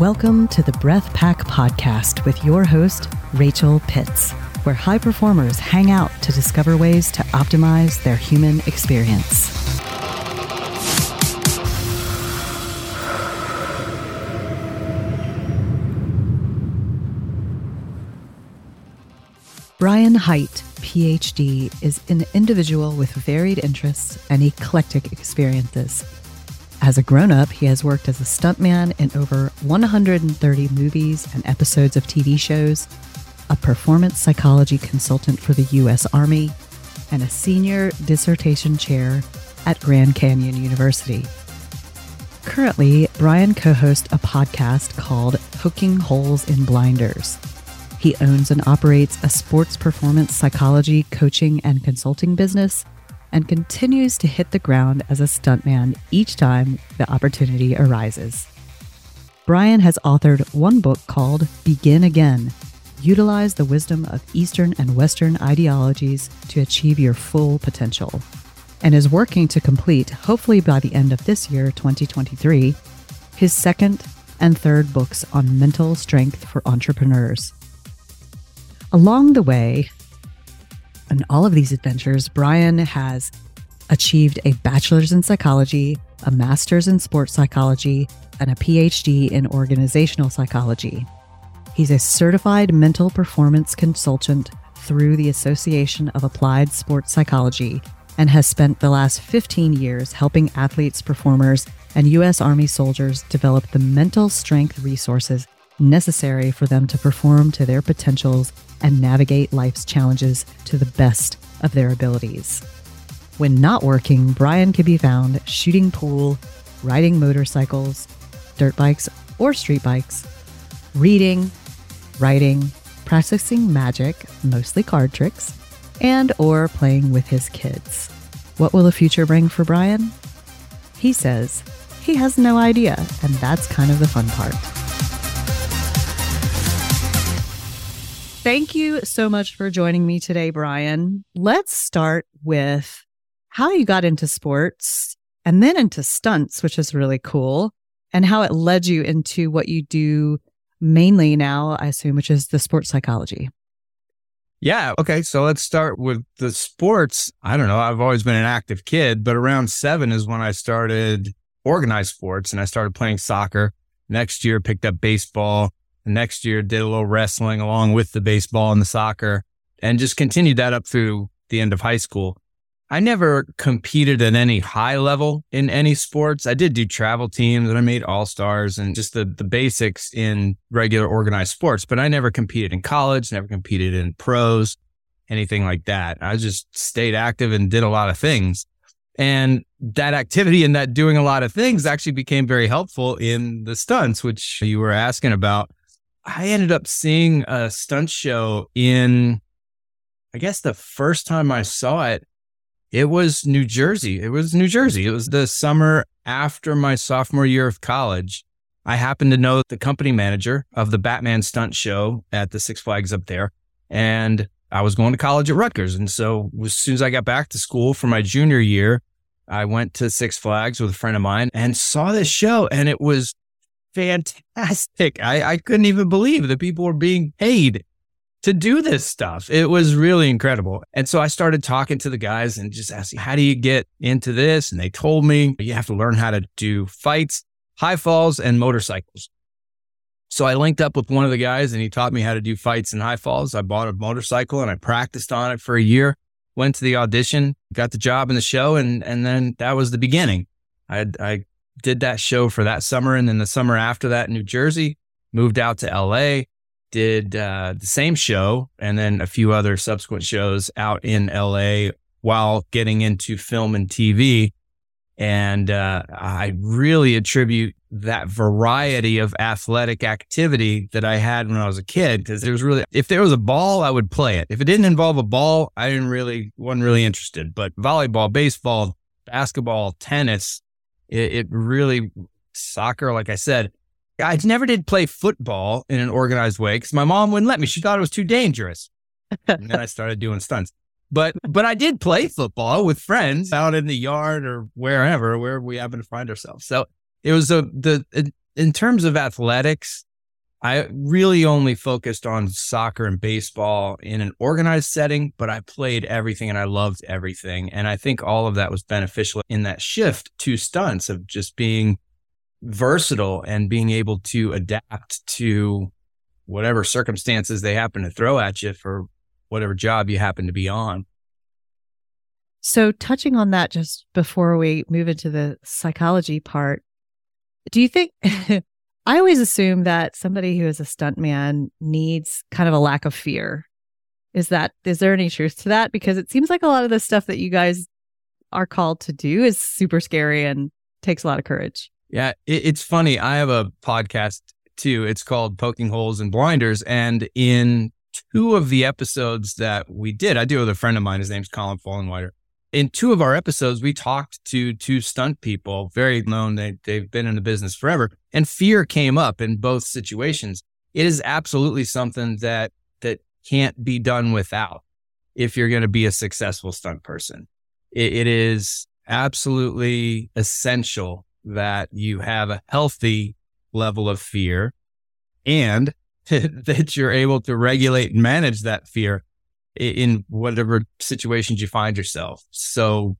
Welcome to the Breath Pack podcast with your host, Rachel Pitts, where high performers hang out to discover ways to optimize their human experience. Brian Hite, PhD, is an individual with varied interests and eclectic experiences. As a grown up, he has worked as a stuntman in over 130 movies and episodes of TV shows, a performance psychology consultant for the U.S. Army, and a senior dissertation chair at Grand Canyon University. Currently, Brian co hosts a podcast called Poking Holes in Blinders. He owns and operates a sports performance psychology coaching and consulting business and continues to hit the ground as a stuntman each time the opportunity arises. Brian has authored one book called Begin Again Utilize the Wisdom of Eastern and Western Ideologies to Achieve Your Full Potential, and is working to complete, hopefully by the end of this year, 2023, his second and third books on mental strength for entrepreneurs. Along the way, in all of these adventures, Brian has achieved a bachelor's in psychology, a master's in sports psychology, and a PhD in organizational psychology. He's a certified mental performance consultant through the Association of Applied Sports Psychology and has spent the last 15 years helping athletes, performers, and U.S. Army soldiers develop the mental strength resources necessary for them to perform to their potentials and navigate life's challenges to the best of their abilities. When not working, Brian can be found shooting pool, riding motorcycles, dirt bikes, or street bikes, reading, writing, practicing magic, mostly card tricks, and or playing with his kids. What will the future bring for Brian? He says he has no idea, and that's kind of the fun part. Thank you so much for joining me today, Brian. Let's start with how you got into sports and then into stunts, which is really cool, and how it led you into what you do mainly now, I assume, which is the sports psychology. Yeah. Okay. So let's start with the sports. I don't know. I've always been an active kid, but around seven is when I started organized sports and I started playing soccer. Next year, picked up baseball next year did a little wrestling along with the baseball and the soccer and just continued that up through the end of high school. I never competed at any high level in any sports. I did do travel teams and I made all stars and just the, the basics in regular organized sports, but I never competed in college, never competed in pros, anything like that. I just stayed active and did a lot of things. And that activity and that doing a lot of things actually became very helpful in the stunts, which you were asking about. I ended up seeing a stunt show in, I guess the first time I saw it, it was New Jersey. It was New Jersey. It was the summer after my sophomore year of college. I happened to know the company manager of the Batman stunt show at the Six Flags up there. And I was going to college at Rutgers. And so as soon as I got back to school for my junior year, I went to Six Flags with a friend of mine and saw this show. And it was fantastic. I, I couldn't even believe that people were being paid to do this stuff. It was really incredible. And so I started talking to the guys and just asking, how do you get into this? And they told me you have to learn how to do fights, high falls, and motorcycles. So I linked up with one of the guys and he taught me how to do fights and high falls. I bought a motorcycle and I practiced on it for a year, went to the audition, got the job in the show, and and then that was the beginning. I I did that show for that summer. And then the summer after that, New Jersey, moved out to LA, did uh, the same show and then a few other subsequent shows out in LA while getting into film and TV. And uh, I really attribute that variety of athletic activity that I had when I was a kid because there was really, if there was a ball, I would play it. If it didn't involve a ball, I didn't really, wasn't really interested. But volleyball, baseball, basketball, tennis, it, it really soccer, like I said, I never did play football in an organized way because my mom wouldn't let me. She thought it was too dangerous. and then I started doing stunts. But but I did play football with friends out in the yard or wherever where we happen to find ourselves. So it was a the in terms of athletics, I really only focused on soccer and baseball in an organized setting, but I played everything and I loved everything. And I think all of that was beneficial in that shift to stunts of just being versatile and being able to adapt to whatever circumstances they happen to throw at you for whatever job you happen to be on. So, touching on that just before we move into the psychology part, do you think I always assume that somebody who is a stuntman needs kind of a lack of fear. Is that is there any truth to that? Because it seems like a lot of the stuff that you guys are called to do is super scary and takes a lot of courage. Yeah, it, it's funny. I have a podcast too. It's called Poking Holes in Blinders, and in two of the episodes that we did, I do with a friend of mine. His name's Colin Fallenweider in two of our episodes, we talked to two stunt people, very known. They, they've been in the business forever, and fear came up in both situations. It is absolutely something that that can't be done without if you're going to be a successful stunt person. it, it is absolutely essential that you have a healthy level of fear and that you're able to regulate and manage that fear in whatever situations you find yourself. So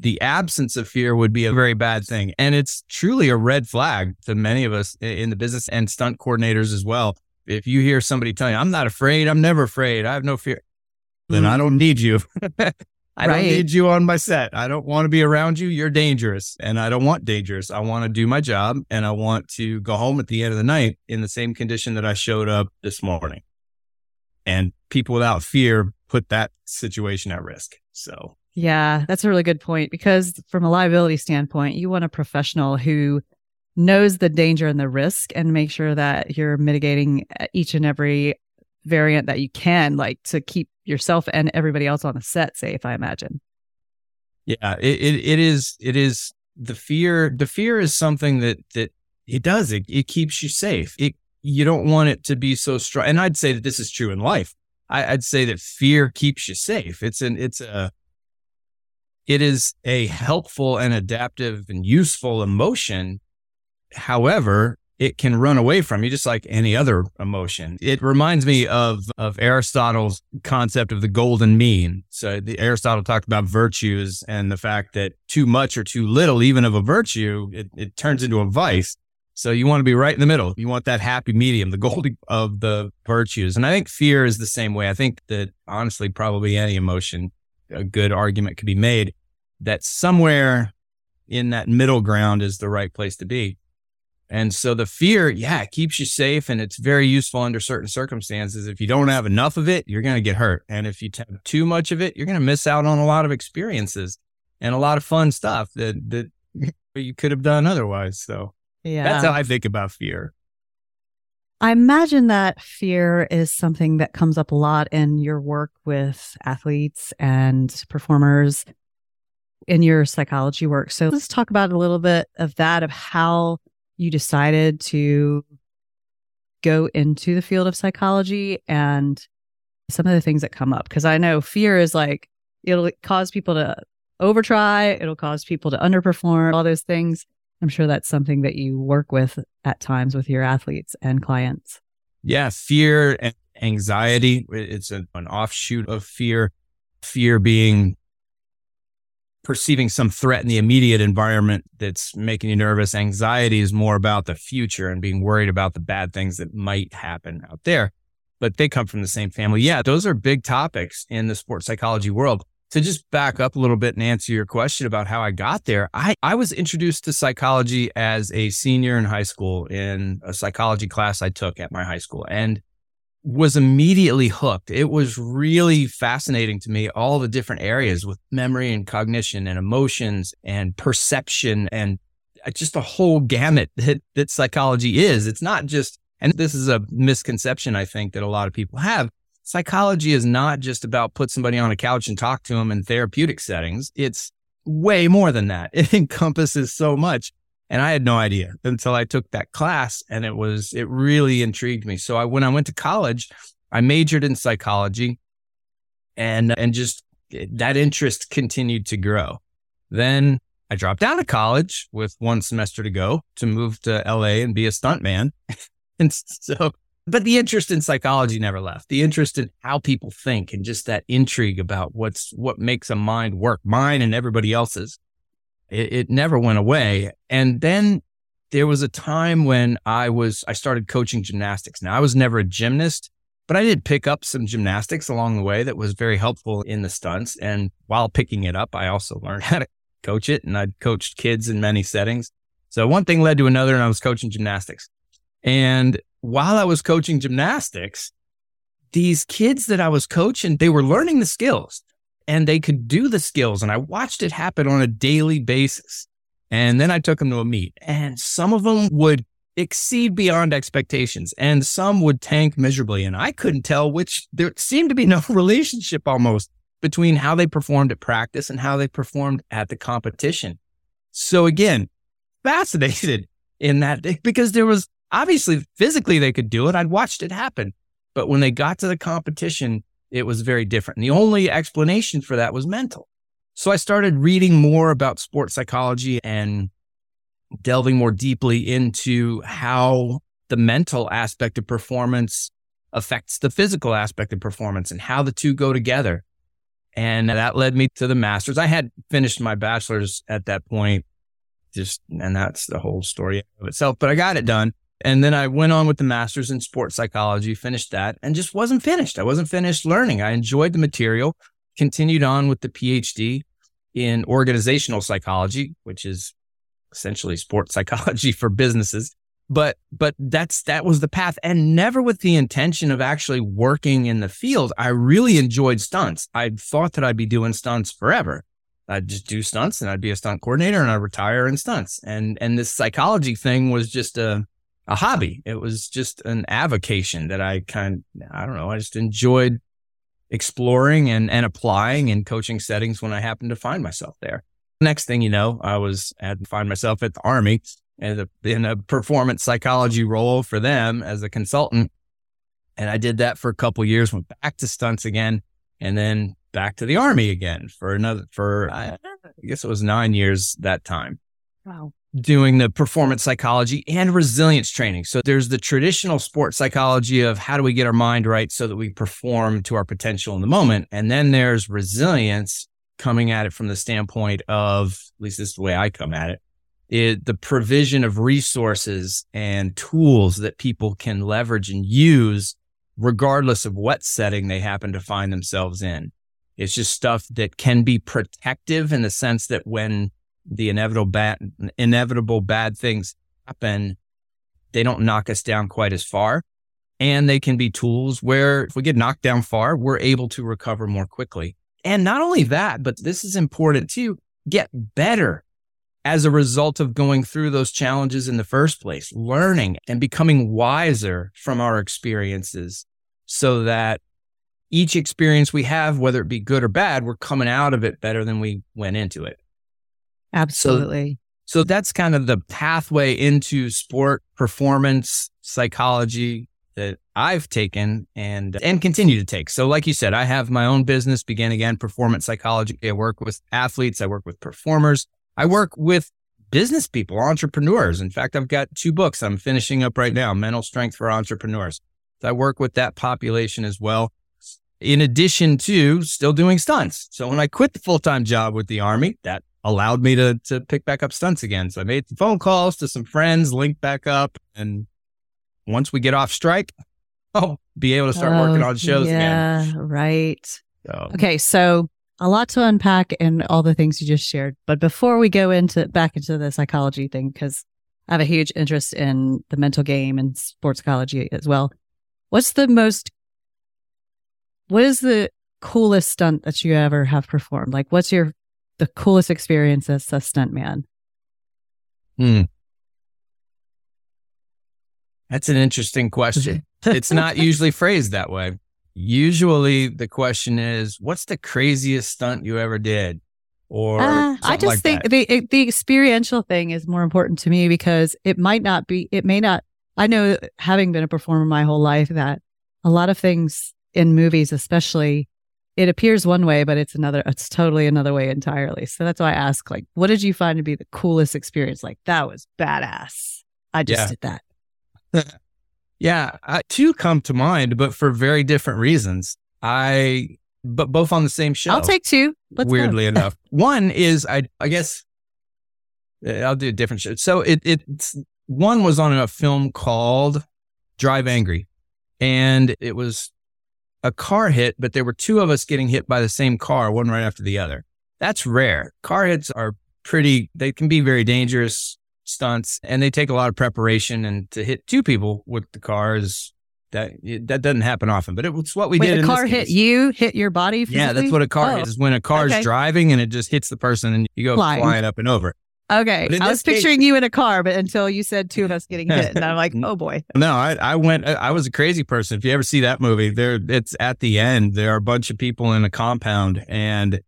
the absence of fear would be a very bad thing. And it's truly a red flag to many of us in the business and stunt coordinators as well. If you hear somebody tell you, I'm not afraid, I'm never afraid, I have no fear, then I mm. don't need you. I right. don't need you on my set. I don't want to be around you. You're dangerous. And I don't want dangerous. I want to do my job and I want to go home at the end of the night in the same condition that I showed up this morning. And people without fear put that situation at risk. So, yeah, that's a really good point because from a liability standpoint, you want a professional who knows the danger and the risk and make sure that you're mitigating uh, each and every variant that you can, like to keep yourself and everybody else on the set safe, I imagine. Yeah, it, it, it is, it is the fear. The fear is something that, that it does, it, it keeps you safe. It you don't want it to be so strong. And I'd say that this is true in life. I, would say that fear keeps you safe. It's an, it's a, it is a helpful and adaptive and useful emotion. However, it can run away from you just like any other emotion. It reminds me of, of Aristotle's concept of the golden mean. So the, Aristotle talked about virtues and the fact that too much or too little, even of a virtue, it, it turns into a vice. So you want to be right in the middle. You want that happy medium, the gold of the virtues. And I think fear is the same way. I think that honestly, probably any emotion, a good argument could be made that somewhere in that middle ground is the right place to be. And so the fear, yeah, it keeps you safe and it's very useful under certain circumstances. If you don't have enough of it, you're going to get hurt. And if you have too much of it, you're going to miss out on a lot of experiences and a lot of fun stuff that, that you could have done otherwise. So yeah. That's how I think about fear. I imagine that fear is something that comes up a lot in your work with athletes and performers in your psychology work. So let's talk about a little bit of that, of how you decided to go into the field of psychology and some of the things that come up. Cause I know fear is like, it'll cause people to overtry, it'll cause people to underperform, all those things. I'm sure that's something that you work with at times with your athletes and clients. Yeah, fear and anxiety. It's an offshoot of fear. Fear being perceiving some threat in the immediate environment that's making you nervous. Anxiety is more about the future and being worried about the bad things that might happen out there. But they come from the same family. Yeah, those are big topics in the sports psychology world to just back up a little bit and answer your question about how I got there, I, I was introduced to psychology as a senior in high school in a psychology class I took at my high school and was immediately hooked. It was really fascinating to me, all the different areas with memory and cognition and emotions and perception and uh, just a whole gamut that, that psychology is. It's not just, and this is a misconception I think that a lot of people have psychology is not just about put somebody on a couch and talk to them in therapeutic settings. It's way more than that. It encompasses so much. And I had no idea until I took that class and it was, it really intrigued me. So I, when I went to college, I majored in psychology and, and just eh, that interest continued to grow. Then I dropped out of college with one semester to go to move to LA and be a stuntman. and so, but the interest in psychology never left. The interest in how people think and just that intrigue about what's what makes a mind work, mine and everybody else's. It, it never went away. And then there was a time when I was I started coaching gymnastics. Now I was never a gymnast, but I did pick up some gymnastics along the way that was very helpful in the stunts. And while picking it up, I also learned how to coach it and I'd coached kids in many settings. So one thing led to another and I was coaching gymnastics. And while I was coaching gymnastics, these kids that I was coaching, they were learning the skills and they could do the skills. And I watched it happen on a daily basis. And then I took them to a meet and some of them would exceed beyond expectations and some would tank miserably. And I couldn't tell which there seemed to be no relationship almost between how they performed at practice and how they performed at the competition. So again, fascinated in that because there was obviously physically they could do it. I'd watched it happen. But when they got to the competition, it was very different. And the only explanation for that was mental. So I started reading more about sports psychology and delving more deeply into how the mental aspect of performance affects the physical aspect of performance and how the two go together. And that led me to the master's. I had finished my bachelor's at that point, just, and that's the whole story of itself, but I got it done. And then I went on with the master's in sports psychology, finished that and just wasn't finished. I wasn't finished learning. I enjoyed the material, continued on with the PhD in organizational psychology, which is essentially sports psychology for businesses. But but that's that was the path and never with the intention of actually working in the field. I really enjoyed stunts. I thought that i'd be doing stunts forever. I'd just do stunts and i'd be a stunt coordinator and i'd retire in stunts. And and this psychology thing was just a a hobby it was just an avocation that i kind i don't know i just enjoyed exploring and and applying in coaching settings when i happened to find myself there next thing you know i was had to find myself at the army in a, in a performance psychology role for them as a consultant. And I did that for a couple years, went back to stunts again, and then back to the army again for another, for I guess it was nine years that time. Wow. Doing the performance psychology and resilience training. So there's the traditional sports psychology of how do we get our mind right so that we perform to our potential in the moment. And then there's resilience coming at it from the standpoint of, at least this is the way I come at it, it, the provision of resources and tools that people can leverage and use regardless of what setting they happen to find themselves in. It's just stuff that can be protective in the sense that when the inevitable bad, inevitable bad things happen, they don't knock us down quite as far. And they can be tools where if we get knocked down far, we're able to recover more quickly. And not only that, but this is important too, get better as a result of going through those challenges in the first place, learning and becoming wiser from our experiences so that each experience we have, whether it be good or bad, we're coming out of it better than we went into it. Absolutely. So, so that's kind of the pathway into sport performance psychology that I've taken and and continue to take. So like you said, I have my own business, Begin Again Performance Psychology. I work with athletes, I work with performers. I work with business people, entrepreneurs. In fact, I've got two books I'm finishing up right now, Mental Strength for Entrepreneurs. So I work with that population as well. In addition to still doing stunts. So when I quit the full-time job with the army, that allowed me to, to pick back up stunts again. So I made some phone calls to some friends, linked back up. And once we get off strike, I'll be able to start oh, working on shows yeah, again. Right. So. Okay. So a lot to unpack and all the things you just shared. But before we go into back into the psychology thing, because I have a huge interest in the mental game and sports psychology as well. What's the most, what is the coolest stunt that you ever have performed? Like, what's your, the coolest experience as a stunt man? Hmm. That's an interesting question. it's not usually phrased that way. Usually the question is, what's the craziest stunt you ever did? Or uh, I just like think that. the the experiential thing is more important to me because it might not be, it may not. I know, having been a performer my whole life, that a lot of things in movies, especially, it appears one way, but it's another, it's totally another way entirely. So that's why I ask, like, what did you find to be the coolest experience? Like, that was badass. I just Yeah. did that. Yeah, I, two come to mind, but for very different reasons. I, but both on the same show. I'll take two. Let's go. weirdly enough, one is I, I guess uh, I'll do a different show. So it, it's one was on a film called Drive Angry, and it was a car hit, but there were two of us getting hit by the same car, one right after the other. That's rare. Car hits are pretty. They can be very dangerous stunts, and they take a lot of preparation. And to hit two people with the car is that that doesn't happen often. But it was what we Wait, did. a in this car hit you, hit your body? Yeah, that's what a car Oh, is. When a car's okay. driving and it just hits the person and you go Flying. flying, up and over. Okay. I was case- picturing you in a car, but until you said two of us getting hit, and I'm like, oh boy. No, I, I went. I was a crazy person. If you ever see that movie, there it's at the end. There are a bunch of people in a compound, and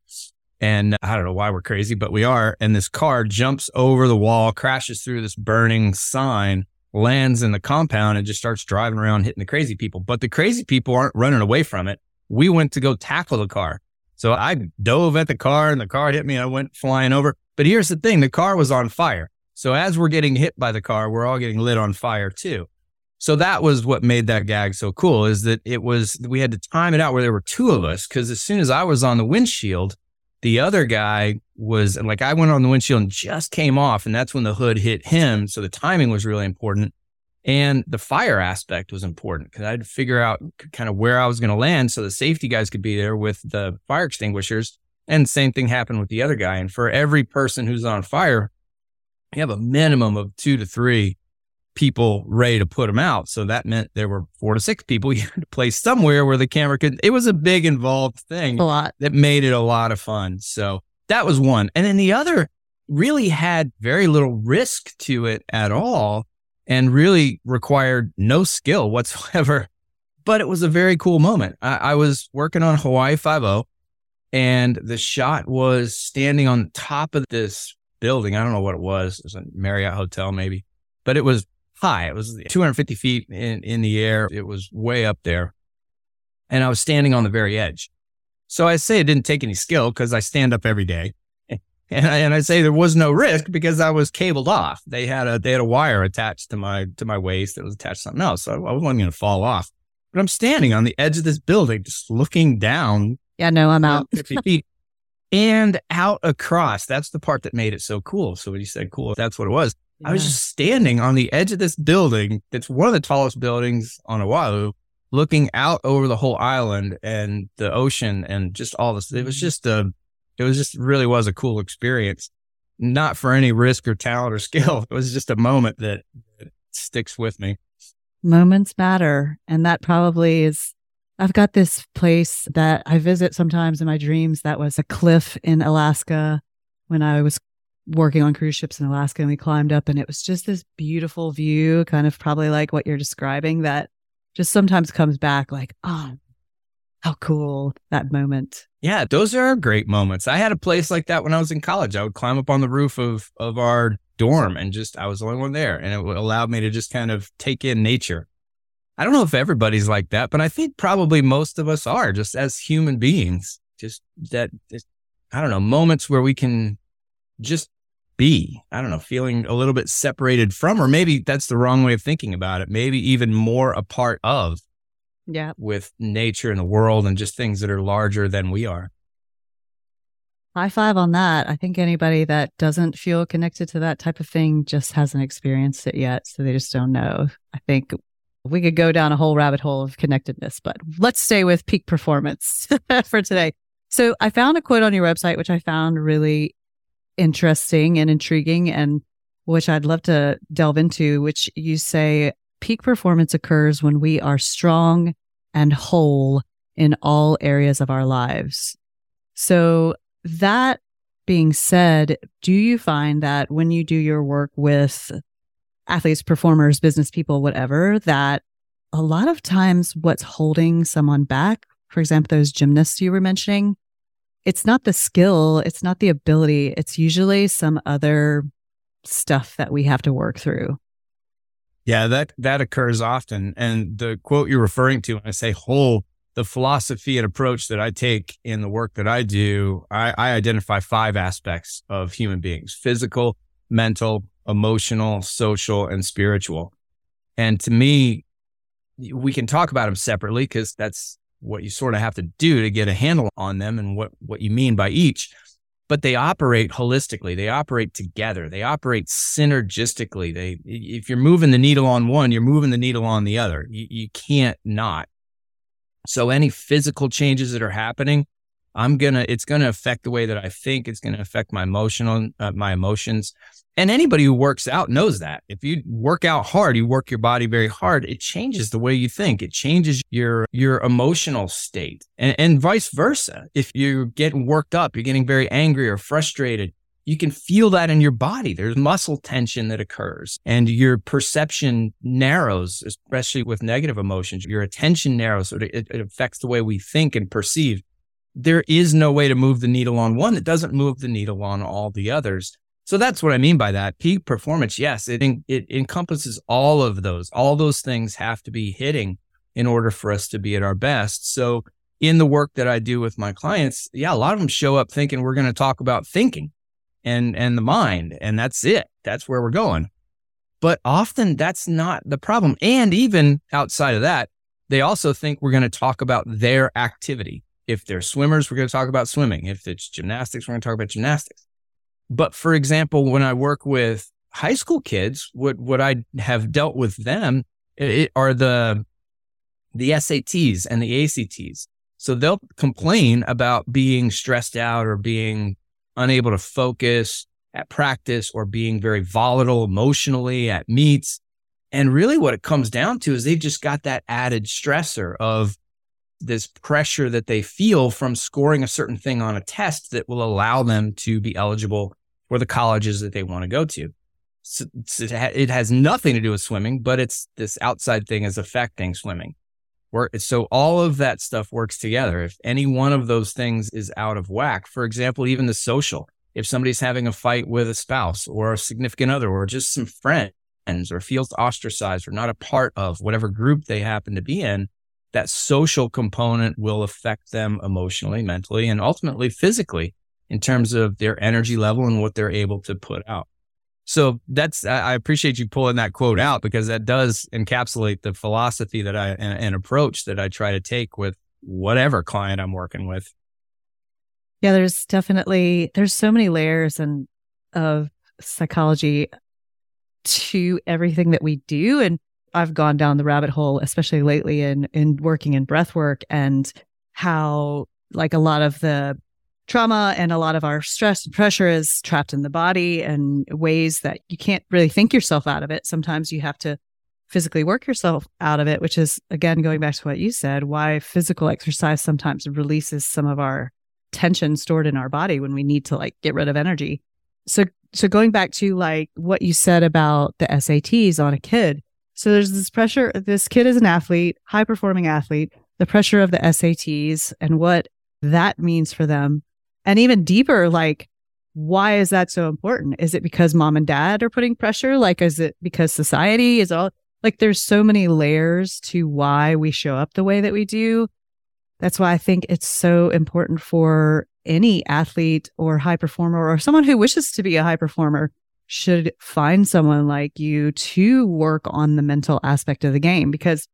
and I don't know why we're crazy, but we are. And this car jumps over the wall, crashes through this burning sign, lands in the compound, and just starts driving around hitting the crazy people. But the crazy people aren't running away from it. We went to go tackle the car. So I dove at the car, and the car hit me, and I went flying over. But here's the thing: the car was on fire. So as we're getting hit by the car, we're all getting lit on fire too. So that was what made that gag so cool is that it was, we had to time it out where there were two of us. Cause as soon as I was on the windshield, the other guy was like, I went on the windshield and just came off. And that's when the hood hit him. So the timing was really important. And the fire aspect was important because I had to figure out kind of where I was going to land so the safety guys could be there with the fire extinguishers. And same thing happened with the other guy. And for every person who's on fire, you have a minimum of two to three people ready to put them out. So that meant there were four to six people you had to place somewhere where the camera could. It was a big involved thing A lot. that made it a lot of fun. So that was one. And then the other really had very little risk to it at all and really required no skill whatsoever. But it was a very cool moment. I, I was working on Hawaii 5 and the shot was standing on top of this building. I don't know what it was. It was a Marriott hotel, maybe, but it was high. It was 250 feet in, in the air. It was way up there. And I was standing on the very edge. So I say it didn't take any skill because I stand up every day. And I, and I say there was no risk because I was cabled off. They had a they had a wire attached to my to my waist that was attached to something else. So I wasn't going to fall off. But I'm standing on the edge of this building, just looking down Yeah, no, I'm out. 50 feet and out across. That's the part that made it so cool. So when you said cool, that's what it was. I was just standing on the edge of this building that's one of the tallest buildings on Oahu, looking out over the whole island and the ocean and just all this. It was mm-hmm. just a, it was just really was a cool experience. Not for any risk or talent or skill. It was just a moment that, that sticks with me. moments matter. And that probably is, I've got this place that I visit sometimes in my dreams that was a cliff in Alaska when I was working on cruise ships in Alaska and we climbed up and it was just this beautiful view, kind of probably like what you're describing that just sometimes comes back like, oh, how cool that moment. Yeah, those are great moments. I had a place like that when I was in college. I would climb up on the roof of of our dorm and just I was the only one there, and it allowed me to just kind of take in nature. I don't know if everybody's like that, but I think probably most of us are just as human beings. Just that, I don't know, moments where we can just be. I don't know, feeling a little bit separated from, or maybe that's the wrong way of thinking about it. Maybe even more a part of Yeah. with nature and the world and just things that are larger than we are. High five on that. I think anybody that doesn't feel connected to that type of thing just hasn't experienced it yet. So they just don't know. I think we could go down a whole rabbit hole of connectedness, but let's stay with peak performance for today. So I found a quote on your website, which I found really interesting and intriguing and which I'd love to delve into, which you say peak performance occurs when we are strong and whole in all areas of our lives. So that being said, do you find that when you do your work with athletes, performers, business people, whatever, that a lot of times what's holding someone back, for example, those gymnasts you were mentioning, it's not the skill, it's not the ability, it's usually some other stuff that we have to work through. Yeah, that that occurs often. And the quote you're referring to, when I say whole, the philosophy and approach that I take in the work that I do, I, I identify five aspects of human beings physical, mental, emotional, social, and spiritual. And to me, we can talk about them separately because that's what you sort of have to do to get a handle on them and what, what you mean by each. But they operate holistically. They operate together. They operate synergistically. They, if you're moving the needle on one, you're moving the needle on the other. You, you can't not. So any physical changes that are happening, I'm gonna, it's gonna affect the way that I think. It's gonna affect my emotional, uh, my emotions. And anybody who works out knows that. If you work out hard, you work your body very hard, it changes the way you think. It changes your your emotional state. And, and vice versa. If you're getting worked up, you're getting very angry or frustrated, you can feel that in your body. There's muscle tension that occurs and your perception narrows, especially with negative emotions. Your attention narrows. So it, it affects the way we think and perceive. There is no way to move the needle on one that doesn't move the needle on all the others. So that's what I mean by that. Peak performance, yes, it it encompasses all of those. All those things have to be hitting in order for us to be at our best. So in the work that I do with my clients, yeah, a lot of them show up thinking we're going to talk about thinking and and the mind and that's it. That's where we're going. But often that's not the problem. And even outside of that, they also think we're going to talk about their activity. If they're swimmers, we're going to talk about swimming. If it's gymnastics, we're going to talk about gymnastics. But for example, when I work with high school kids, what what I have dealt with them it, are the the SATs and the ACTs. So they'll complain about being stressed out or being unable to focus at practice or being very volatile emotionally at meets. And really what it comes down to is they've just got that added stressor of this pressure that they feel from scoring a certain thing on a test that will allow them to be eligible for the colleges that they want to go to. So, it has nothing to do with swimming, but it's this outside thing is affecting swimming. So all of that stuff works together. If any one of those things is out of whack, for example, even the social, if somebody's having a fight with a spouse or a significant other or just some friends or feels ostracized or not a part of whatever group they happen to be in, that social component will affect them emotionally, mentally, and ultimately physically in terms of their energy level and what they're able to put out. So that's, I appreciate you pulling that quote out because that does encapsulate the philosophy that I, and, and approach that I try to take with whatever client I'm working with. Yeah, there's definitely, there's so many layers and of psychology to everything that we do. And I've gone down the rabbit hole, especially lately in in working in breath work and how like a lot of the trauma and a lot of our stress and pressure is trapped in the body and ways that you can't really think yourself out of it. Sometimes you have to physically work yourself out of it, which is again going back to what you said, why physical exercise sometimes releases some of our tension stored in our body when we need to like get rid of energy. So so going back to like what you said about the SATs on a kid, so there's this pressure. This kid is an athlete, high performing athlete, the pressure of the SATs and what that means for them. And even deeper, like, why is that so important? Is it because mom and dad are putting pressure? Like, is it because society is all like, there's so many layers to why we show up the way that we do. That's why I think it's so important for any athlete or high performer or someone who wishes to be a high performer should find someone like you to work on the mental aspect of the game because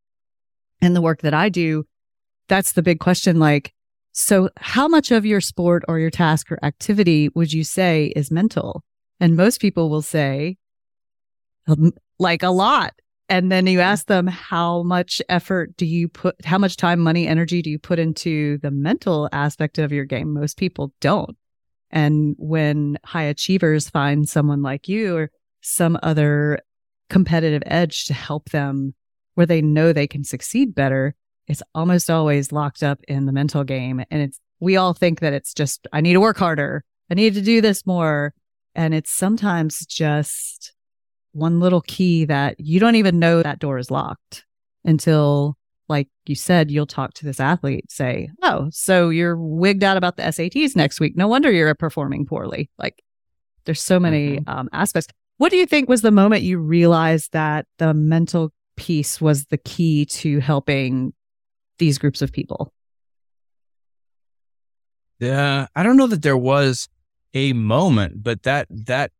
in the work that I do, that's the big question. Like, so how much of your sport or your task or activity would you say is mental? And most people will say um, like a lot. And then you ask them, how much effort do you put, how much time, money, energy do you put into the mental aspect of your game? Most people don't. And when high achievers find someone like you or some other competitive edge to help them where they know they can succeed better, it's almost always locked up in the mental game. And it's, we all think that it's just, I need to work harder. I need to do this more. And it's sometimes just one little key that you don't even know that door is locked until like you said, you'll talk to this athlete, say, Oh, so you're wigged out about the SATs next week. No wonder you're performing poorly. Like there's so many mm-hmm. um, aspects. What do you think was the moment you realized that the mental piece was the key to helping these groups of people? Yeah, I don't know that there was a moment, but that that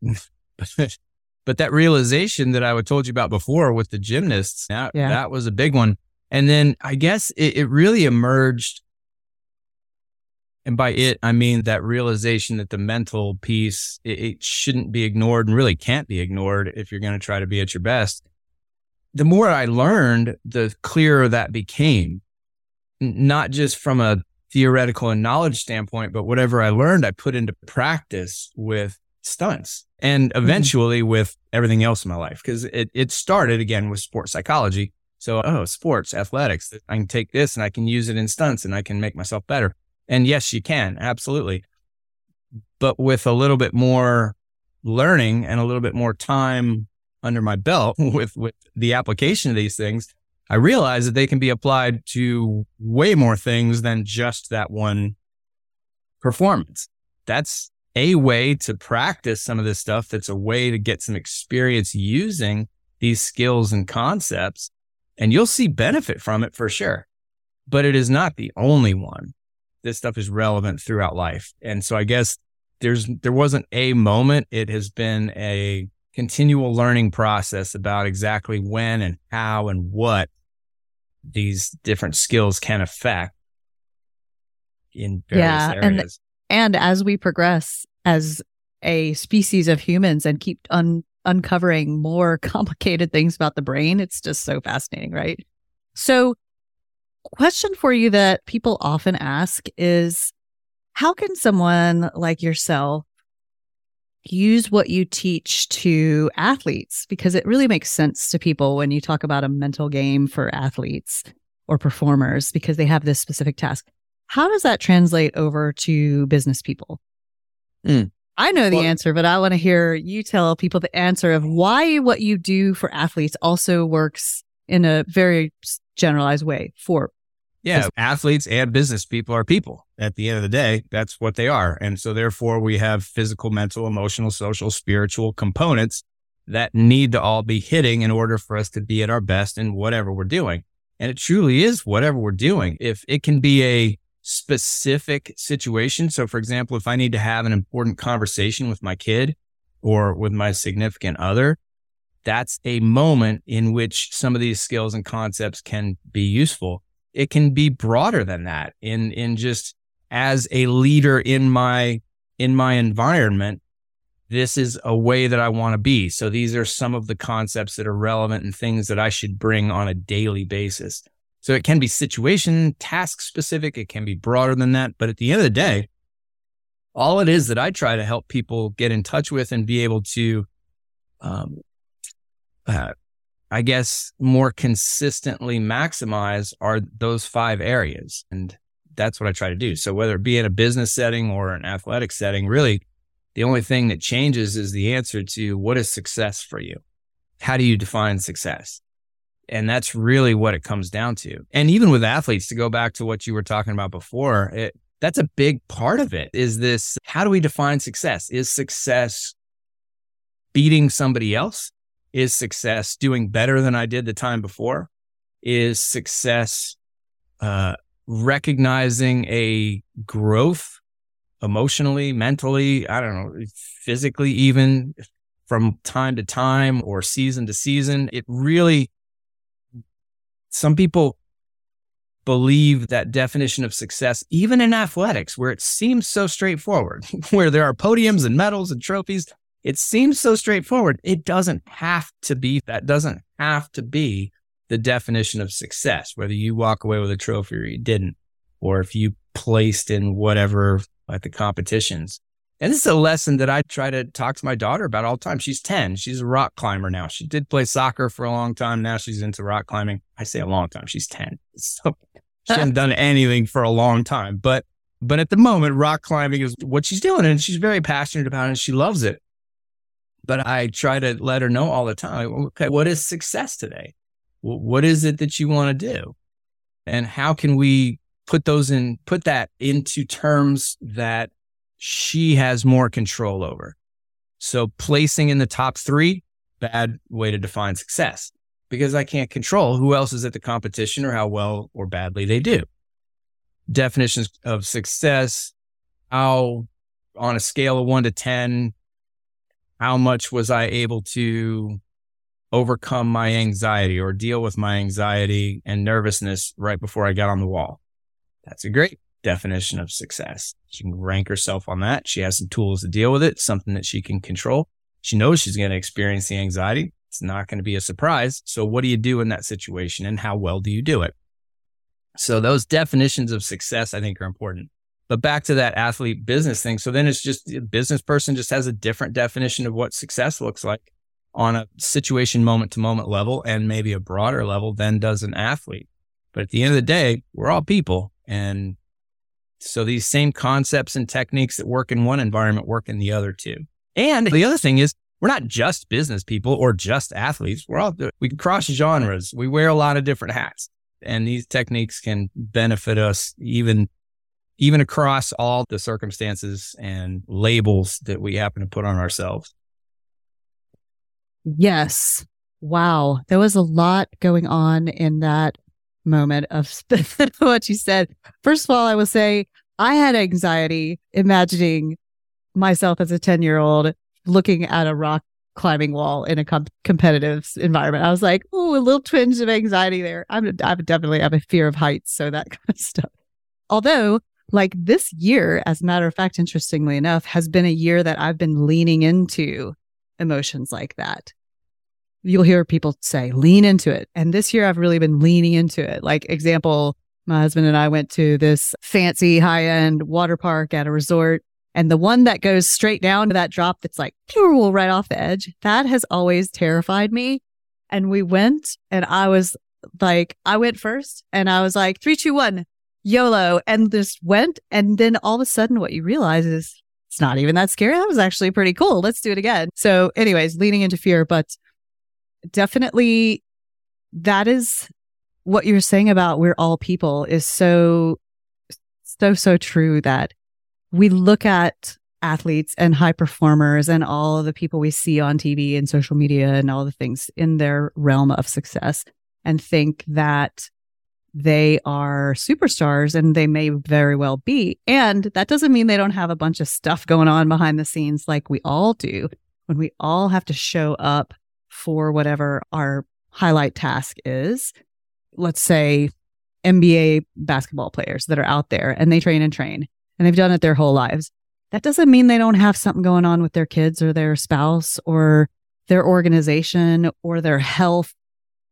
but that realization that I told you about before with the gymnasts, that, yeah. that was a big one. And then I guess it, it really emerged. And by it, I mean that realization that the mental piece, it, it shouldn't be ignored and really can't be ignored if you're going to try to be at your best. The more I learned, the clearer that became, not just from a theoretical and knowledge standpoint, but whatever I learned, I put into practice with stunts and mm-hmm. eventually with everything else in my life. Cause it, it started again with sports psychology. So, oh, sports, athletics, I can take this and I can use it in stunts and I can make myself better. And yes, you can. Absolutely. But with a little bit more learning and a little bit more time under my belt with, with the application of these things, I realized that they can be applied to way more things than just that one performance. That's a way to practice some of this stuff. That's a way to get some experience using these skills and concepts. And you'll see benefit from it for sure. But it is not the only one. This stuff is relevant throughout life. And so I guess there's, there wasn't a moment. It has been a continual learning process about exactly when and how and what these different skills can affect in various yeah, areas. And as we progress as a species of humans and keep un- uncovering more complicated things about the brain, it's just so fascinating, right? So, question for you that people often ask is how can someone like yourself use what you teach to athletes? Because it really makes sense to people when you talk about a mental game for athletes or performers because they have this specific task. How does that translate over to business people? Mm. I know the well, answer, but I want to hear you tell people the answer of why what you do for athletes also works in a very generalized way for yeah, athletes and business people are people. At the end of the day, that's what they are. And so therefore we have physical, mental, emotional, social, spiritual components that need to all be hitting in order for us to be at our best in whatever we're doing. And it truly is whatever we're doing. If it can be a specific situation. So for example, if I need to have an important conversation with my kid or with my significant other, that's a moment in which some of these skills and concepts can be useful. It can be broader than that in, in just as a leader in my, in my environment this is a way that I want to be. So these are some of the concepts that are relevant and things that I should bring on a daily basis. So it can be situation, task specific. It can be broader than that. But at the end of the day, all it is that I try to help people get in touch with and be able to, um, uh, I guess more consistently maximize are those five areas. And that's what I try to do. So whether it be in a business setting or an athletic setting, really the only thing that changes is the answer to what is success for you? How do you define success? And that's really what it comes down to. And even with athletes, to go back to what you were talking about before, it, that's a big part of it is this how do we define success? Is success beating somebody else? Is success doing better than I did the time before? Is success uh, recognizing a growth emotionally, mentally, I don't know, physically, even from time to time or season to season. It really, some people believe that definition of success, even in athletics, where it seems so straightforward, where there are podiums and medals and trophies. It seems so straightforward. It doesn't have to be, that doesn't have to be the definition of success, whether you walk away with a trophy or you didn't, or if you placed in whatever at the competitions. And this is a lesson that I try to talk to my daughter about all the time. She's 10. She's a rock climber now. She did play soccer for a long time. Now she's into rock climbing. I say a long time. She's 10. So she hasn't done anything for a long time. But but at the moment, rock climbing is what she's doing. And she's very passionate about it and she loves it. But I try to let her know all the time, okay, what is success today? What is it that you want to do? And how can we put those in, put that into terms that she has more control over. So placing in the top three, bad way to define success. because I can't control who else is at the competition or how well or badly they do. Definitions of success, how on a scale of one to 10, how much was I able to overcome my anxiety or deal with my anxiety and nervousness right before I got on the wall? That's a great definition of success. She can rank herself on that. She has some tools to deal with it, something that she can control. She knows she's going to experience the anxiety. It's not going to be a surprise. So what do you do in that situation and how well do you do it? So those definitions of success, I think are important. But back to that athlete business thing. So then it's just a business person just has a different definition of what success looks like on a situation moment to moment level and maybe a broader level than does an athlete. But at the end of the day, we're all people and so these same concepts and techniques that work in one environment work in the other too. And the other thing is we're not just business people or just athletes. We're all, we cross genres. We wear a lot of different hats and these techniques can benefit us even, even across all the circumstances and labels that we happen to put on ourselves. Yes. Wow. There was a lot going on in that moment of what you said. First of all, I will say I had anxiety imagining myself as a 10 year old looking at a rock climbing wall in a com- competitive environment. I was like, oh, a little twinge of anxiety there. I'm, I definitely have a fear of heights. So that kind of stuff. Although, like this year, as a matter of fact, interestingly enough, has been a year that I've been leaning into emotions like that you'll hear people say, lean into it. And this year I've really been leaning into it. Like, example, my husband and I went to this fancy high end water park at a resort. And the one that goes straight down to that drop that's like right off the edge, that has always terrified me. And we went and I was like, I went first and I was like, three, two, one, YOLO, and just went. And then all of a sudden, what you realize is it's not even that scary. That was actually pretty cool. Let's do it again. So, anyways, leaning into fear, but definitely that is what you're saying about we're all people is so, so, so true that we look at athletes and high performers and all the people we see on TV and social media and all the things in their realm of success and think that they are superstars and they may very well be. And that doesn't mean they don't have a bunch of stuff going on behind the scenes like we all do when we all have to show up for whatever our highlight task is. Let's say NBA basketball players that are out there and they train and train and they've done it their whole lives. That doesn't mean they don't have something going on with their kids or their spouse or their organization or their health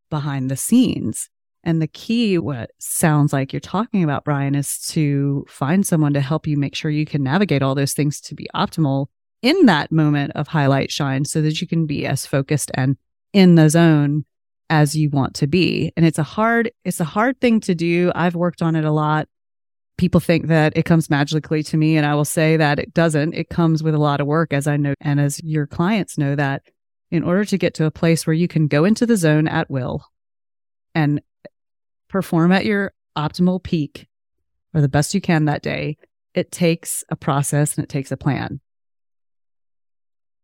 behind the scenes. And the key, what sounds like you're talking about, Brian, is to find someone to help you make sure you can navigate all those things to be optimal in that moment of highlight shine so that you can be as focused and in the zone as you want to be. And it's a hard, it's a hard thing to do. I've worked on it a lot. People think that it comes magically to me, and I will say that it doesn't. It comes with a lot of work, as I know, and as your clients know that in order to get to a place where you can go into the zone at will and perform at your optimal peak or the best you can that day, it takes a process and it takes a plan.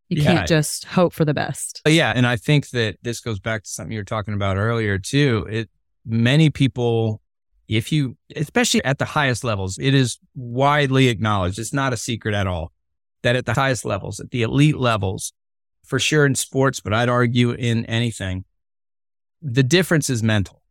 You yeah. can't just hope for the best. Yeah. And I think that this goes back to something you were talking about earlier too. It, many people, if you, especially at the highest levels, it is widely acknowledged. It's not a secret at all that at the highest levels, at the elite levels, for sure in sports, but I'd argue in anything, the difference is mental.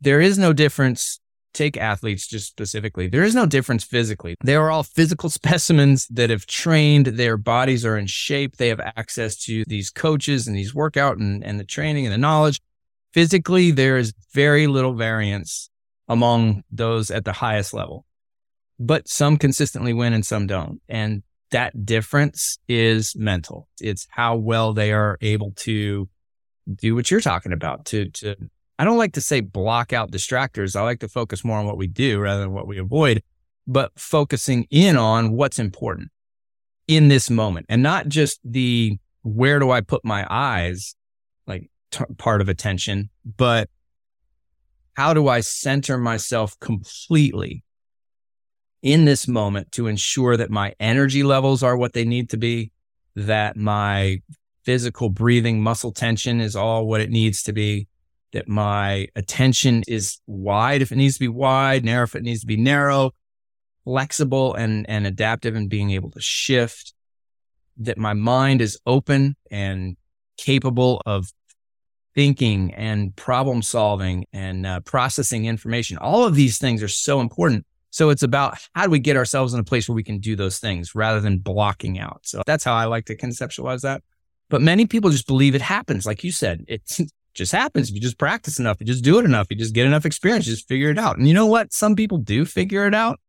There is no difference take athletes just specifically, there is no difference physically. They are all physical specimens that have trained. Their bodies are in shape. They have access to these coaches and these workout and, and the training and the knowledge. Physically, there is very little variance among those at the highest level, but some consistently win and some don't. And that difference is mental. It's how well they are able to do what you're talking about to, to I don't like to say block out distractors. I like to focus more on what we do rather than what we avoid, but focusing in on what's important in this moment and not just the where do I put my eyes, like t- part of attention, but how do I center myself completely in this moment to ensure that my energy levels are what they need to be, that my physical breathing muscle tension is all what it needs to be, that my attention is wide if it needs to be wide, narrow if it needs to be narrow, flexible and, and adaptive and being able to shift, that my mind is open and capable of thinking and problem solving and uh, processing information. All of these things are so important. So it's about how do we get ourselves in a place where we can do those things rather than blocking out. So that's how I like to conceptualize that. But many people just believe it happens. Like you said, it just happens. If you just practice enough, you just do it enough, you just get enough experience, just figure it out. And you know what? Some people do figure it out.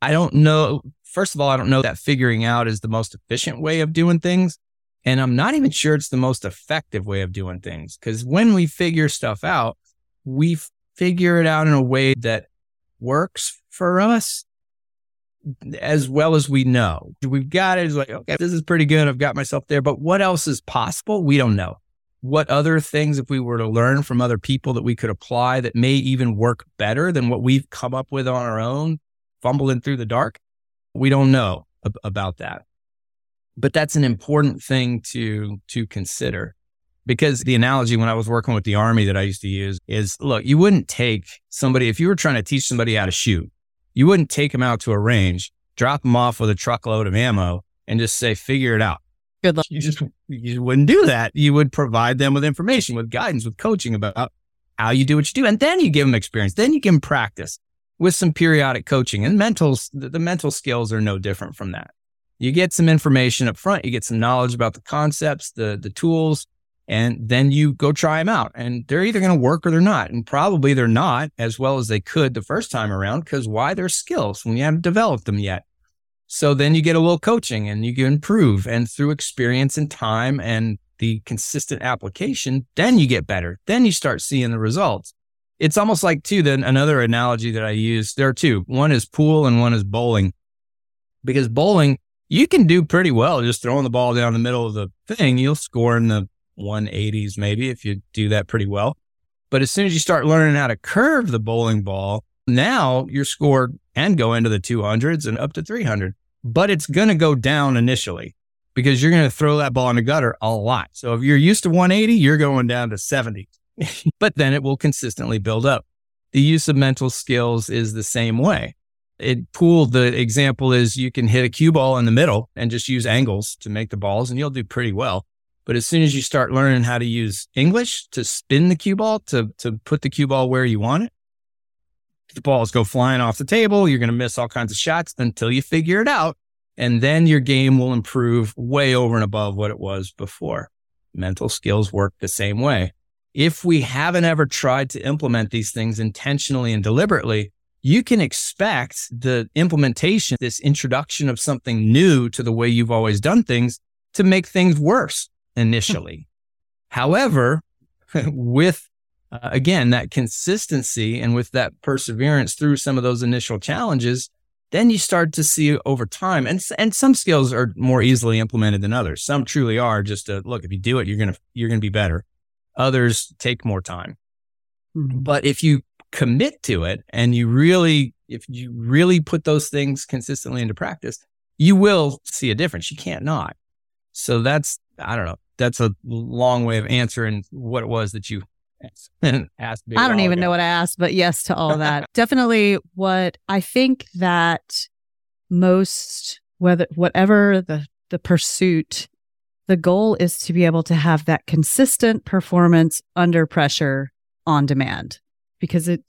I don't know. First of all, I don't know that figuring out is the most efficient way of doing things. And I'm not even sure it's the most effective way of doing things because when we figure stuff out, we figure it out in a way that works for us as well as we know. We've got it. It's like, okay, this is pretty good. I've got myself there. But what else is possible? We don't know. What other things, if we were to learn from other people that we could apply that may even work better than what we've come up with on our own, fumbling through the dark? We don't know ab- about that but that's an important thing to to consider because the analogy when I was working with the army that I used to use is look, you wouldn't take somebody if you were trying to teach somebody how to shoot, you wouldn't take them out to a range, drop them off with a truckload of ammo and just say figure it out. Good luck. You just you wouldn't do that. You would provide them with information, with guidance, with coaching about how you do what you do and then you give them experience, then you give them practice with some periodic coaching and mental the mental skills are no different from that you get some information up front, you get some knowledge about the concepts, the the tools, and then you go try them out. And they're either going to work or they're not. And probably they're not as well as they could the first time around because why? They're skills when you haven't developed them yet. So then you get a little coaching and you can improve. And through experience and time and the consistent application, then you get better. Then you start seeing the results. It's almost like too, then another analogy that I use, there are two. One is pool and one is bowling. Because bowling, you can do pretty well just throwing the ball down the middle of the thing. You'll score in the 180s maybe if you do that pretty well. But as soon as you start learning how to curve the bowling ball, now your score can go into the 200s and up to 300. But it's going to go down initially because you're going to throw that ball in the gutter a lot. So if you're used to 180, you're going down to 70. but then it will consistently build up. The use of mental skills is the same way it pool the example is you can hit a cue ball in the middle and just use angles to make the balls and you'll do pretty well but as soon as you start learning how to use english to spin the cue ball to to put the cue ball where you want it the balls go flying off the table you're going to miss all kinds of shots until you figure it out. And then your game will improve way over and above what it was before. Mental skills work the same way. If we haven't ever tried to implement these things intentionally and deliberately you can expect the implementation, this introduction of something new to the way you've always done things to make things worse initially. Hmm. However, with uh, again, that consistency and with that perseverance through some of those initial challenges, then you start to see over time and and some skills are more easily implemented than others. Some truly are just a look, if you do it, you're going to you're going to be better. Others take more time. Mm-hmm. But if you commit to it and you really, if you really put those things consistently into practice, you will see a difference. You can't not. So that's, I don't know, that's a long way of answering what it was that you asked. I don't even ago. know what I asked, but yes to all that. Definitely what I think that most, whether, whatever the, the pursuit, the goal is to be able to have that consistent performance under pressure on demand because it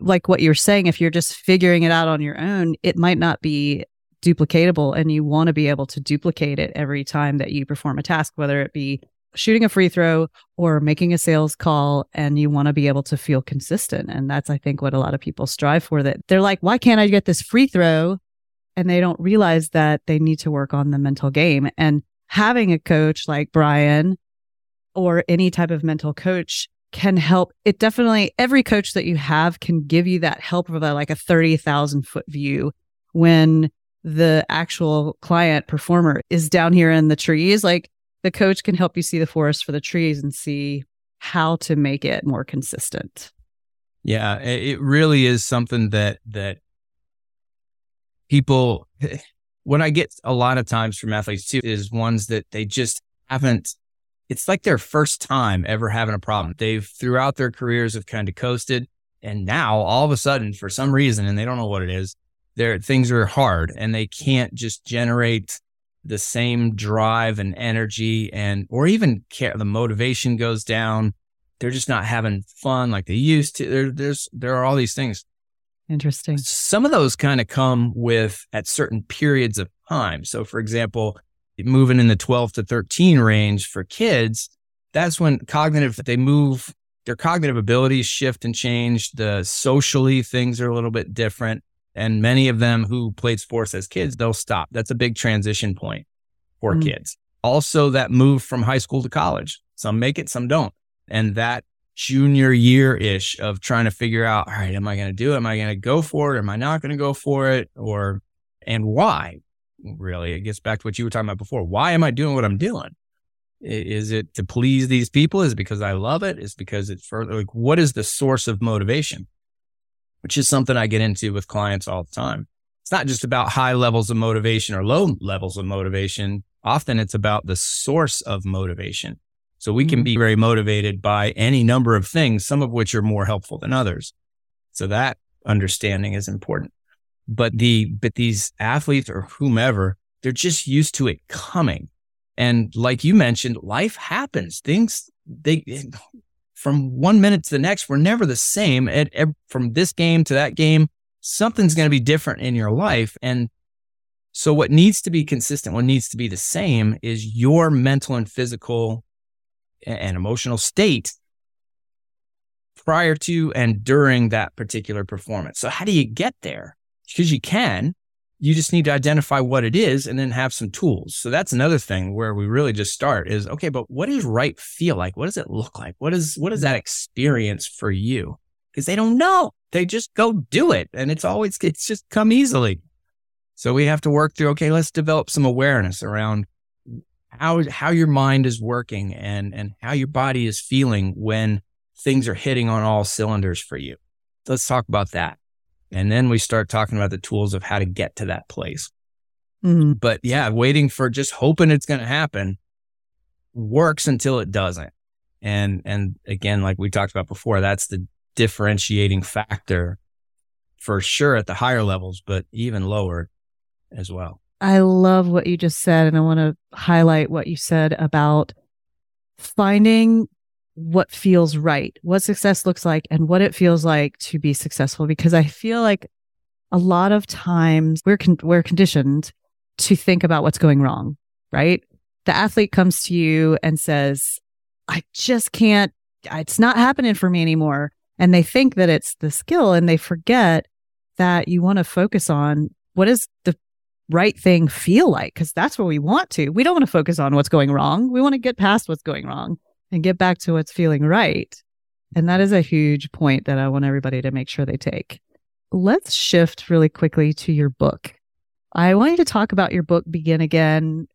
like what you're saying if you're just figuring it out on your own it might not be duplicatable and you want to be able to duplicate it every time that you perform a task whether it be shooting a free throw or making a sales call and you want to be able to feel consistent and that's i think what a lot of people strive for that they're like why can't i get this free throw and they don't realize that they need to work on the mental game and having a coach like brian or any type of mental coach can help. It definitely, every coach that you have can give you that help of like a 30,000 foot view when the actual client performer is down here in the trees. Like the coach can help you see the forest for the trees and see how to make it more consistent. Yeah, it really is something that, that people, what I get a lot of times from athletes too is ones that they just haven't it's like their first time ever having a problem. They've throughout their careers have kind of coasted. And now all of a sudden, for some reason, and they don't know what it is, their things are hard and they can't just generate the same drive and energy and or even care the motivation goes down. They're just not having fun like they used to. There, there's there are all these things. Interesting. Some of those kind of come with at certain periods of time. So for example moving in the 12 to 13 range for kids that's when cognitive they move their cognitive abilities shift and change. The socially things are a little bit different and many of them who played sports as kids, they'll stop. That's a big transition point for mm. kids. Also, that move from high school to college. Some make it, some don't. And that junior year ish of trying to figure out, all right, am I going to do it? Am I going to go for it? Am I not going to go for it? Or, and why? Really, it gets back to what you were talking about before. Why am I doing what I'm doing? Is it to please these people? Is it because I love it? Is it because it's for like, what is the source of motivation? Which is something I get into with clients all the time. It's not just about high levels of motivation or low levels of motivation. Often it's about the source of motivation. So we can mm-hmm. be very motivated by any number of things, some of which are more helpful than others. So that understanding is important. But the, but these athletes or whomever, they're just used to it coming. And like you mentioned, life happens. Things, they, from one minute to the next, we're never the same. At, from this game to that game, something's going to be different in your life. And so, what needs to be consistent, what needs to be the same is your mental and physical and emotional state prior to and during that particular performance. So, how do you get there? Because you can, you just need to identify what it is and then have some tools. So that's another thing where we really just start is okay, but what does right feel like? What does it look like? What is what is that experience for you? Because they don't know. They just go do it. And it's always it's just come easily. So we have to work through, okay, let's develop some awareness around how how your mind is working and and how your body is feeling when things are hitting on all cylinders for you. Let's talk about that. And then we start talking about the tools of how to get to that place. Mm-hmm. But yeah, waiting for just hoping it's going to happen works until it doesn't. And, and again, like we talked about before, that's the differentiating factor for sure at the higher levels, but even lower as well. I love what you just said. And I want to highlight what you said about finding what feels right, what success looks like, and what it feels like to be successful. Because I feel like a lot of times we're con- we're conditioned to think about what's going wrong, right? The athlete comes to you and says, "I just can't. It's not happening for me anymore," and they think that it's the skill, and they forget that you want to focus on what is the right thing feel like because that's what we want to. We don't want to focus on what's going wrong. We want to get past what's going wrong and get back to what's feeling right. And that is a huge point that I want everybody to make sure they take. Let's shift really quickly to your book. I want you to talk about your book, Begin Again,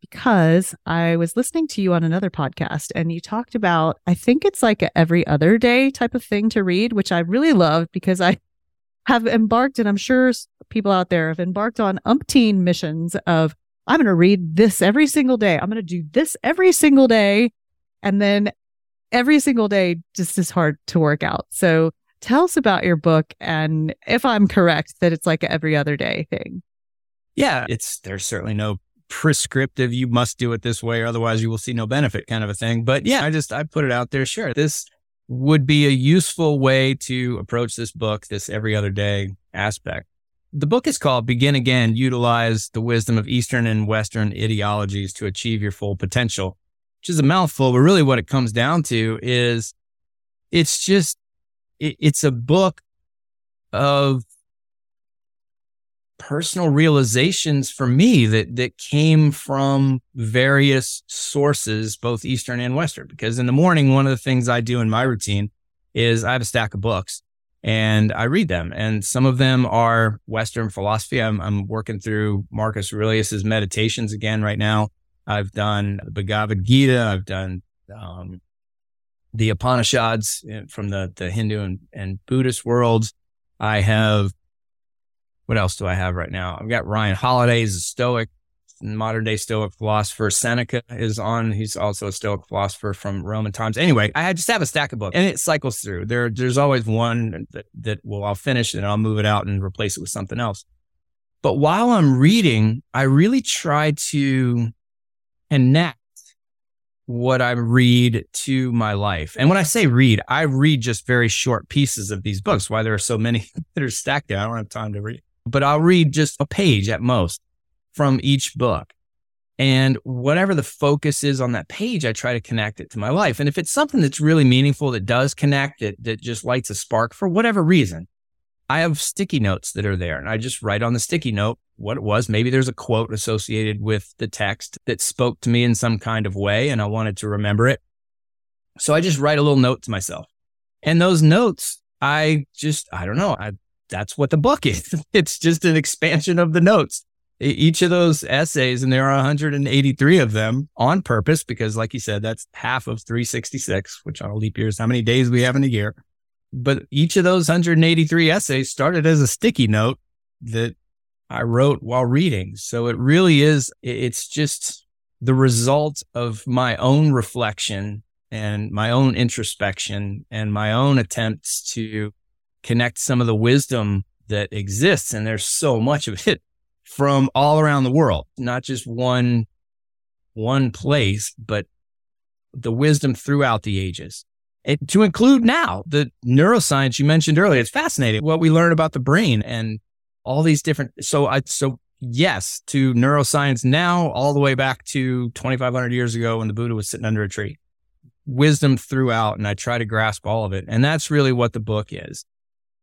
because I was listening to you on another podcast and you talked about, I think it's like a every other day type of thing to read, which I really loved because I have embarked, and I'm sure people out there have embarked on umpteen missions of, I'm going to read this every single day. I'm going to do this every single day. And then every single day just is hard to work out. So tell us about your book and if I'm correct that it's like every other day thing. Yeah, it's there's certainly no prescriptive you must do it this way or otherwise you will see no benefit kind of a thing. But yeah, I just I put it out there. Sure. This would be a useful way to approach this book, this every other day aspect. The book is called Begin Again, Utilize the Wisdom of Eastern and Western Ideologies to Achieve Your Full Potential which is a mouthful, but really what it comes down to is it's just, it, it's a book of personal realizations for me that, that came from various sources, both Eastern and Western. Because in the morning, one of the things I do in my routine is I have a stack of books and I read them. And some of them are Western philosophy. I'm, I'm working through Marcus Aurelius's meditations again right now. I've done the Bhagavad Gita. I've done um, the Upanishads eh, from the, the Hindu and, and Buddhist worlds. I have, what else do I have right now? I've got Ryan Holiday, he's a Stoic. modern day Stoic philosopher. Seneca is on. He's also a Stoic philosopher from Roman times. Anyway, I just have a stack of books and it cycles through. There, there's always one that, that well, I'll finish and I'll move it out and replace it with something else. But while I'm reading, I really try to connect what I read to my life. And when I say read, I read just very short pieces of these books. Why there are so many that are stacked there. I don't have time to read, but I'll read just a page at most from each book. And whatever the focus is on that page, I try to connect it to my life. And if it's something that's really meaningful, that does connect, that, that just lights a spark for whatever reason, I have sticky notes that are there and I just write on the sticky note what it was. Maybe there's a quote associated with the text that spoke to me in some kind of way and I wanted to remember it. So I just write a little note to myself. And those notes, I just, I don't know. I, that's what the book is. It's just an expansion of the notes. Each of those essays, and there are 183 of them on purpose, because like you said, that's half of 366, which on a leap year is how many days we have in a year. But each of those 183 essays started as a sticky note that I wrote while reading. So it really is, it's just the result of my own reflection and my own introspection and my own attempts to connect some of the wisdom that exists. And there's so much of it from all around the world, not just one, one place, but the wisdom throughout the ages. It, to include now the neuroscience you mentioned earlier. It's fascinating what we learn about the brain and all these different. So I, so yes, to neuroscience now, all the way back to 2,500 years ago when the Buddha was sitting under a tree. Wisdom throughout, and I try to grasp all of it. And that's really what the book is.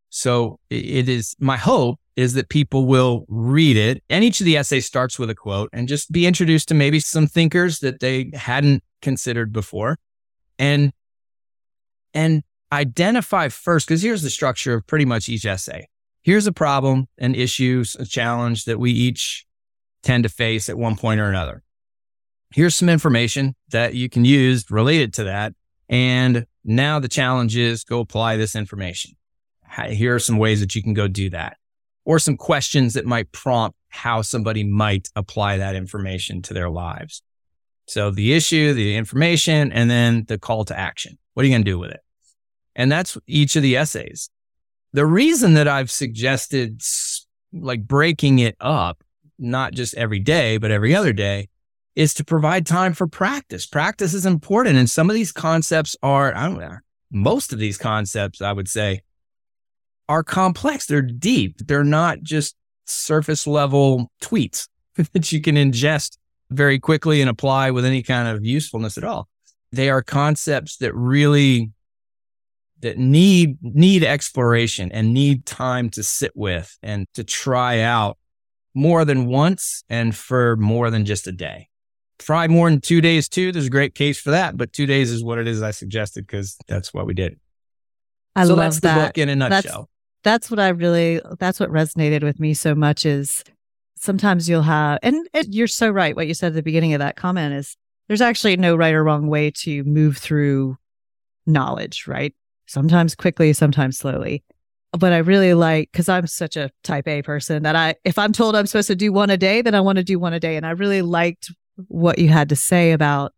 So it is my hope is that people will read it. And each of the essays starts with a quote and just be introduced to maybe some thinkers that they hadn't considered before. And, and identify first, because here's the structure of pretty much each essay here's a problem, an issue, a challenge that we each tend to face at one point or another. Here's some information that you can use related to that. And now the challenge is go apply this information. Here are some ways that you can go do that or some questions that might prompt how somebody might apply that information to their lives. So the issue, the information, and then the call to action. What are you going to do with it? And that's each of the essays the reason that I've suggested like breaking it up, not just every day, but every other day, is to provide time for practice. Practice is important. And some of these concepts are, I don't know, most of these concepts, I would say, are complex. They're deep. They're not just surface level tweets that you can ingest very quickly and apply with any kind of usefulness at all. They are concepts that really that need need exploration and need time to sit with and to try out more than once and for more than just a day. Try more than two days too. There's a great case for that, but two days is what it is I suggested because that's what we did. I so love that's that. book in a nutshell. That's, that's what I really that's what resonated with me so much is sometimes you'll have and it, you're so right what you said at the beginning of that comment is there's actually no right or wrong way to move through knowledge, right? Sometimes quickly, sometimes slowly. But I really like, cause I'm such a type A person that I, if I'm told I'm supposed to do one a day, then I want to do one a day. And I really liked what you had to say about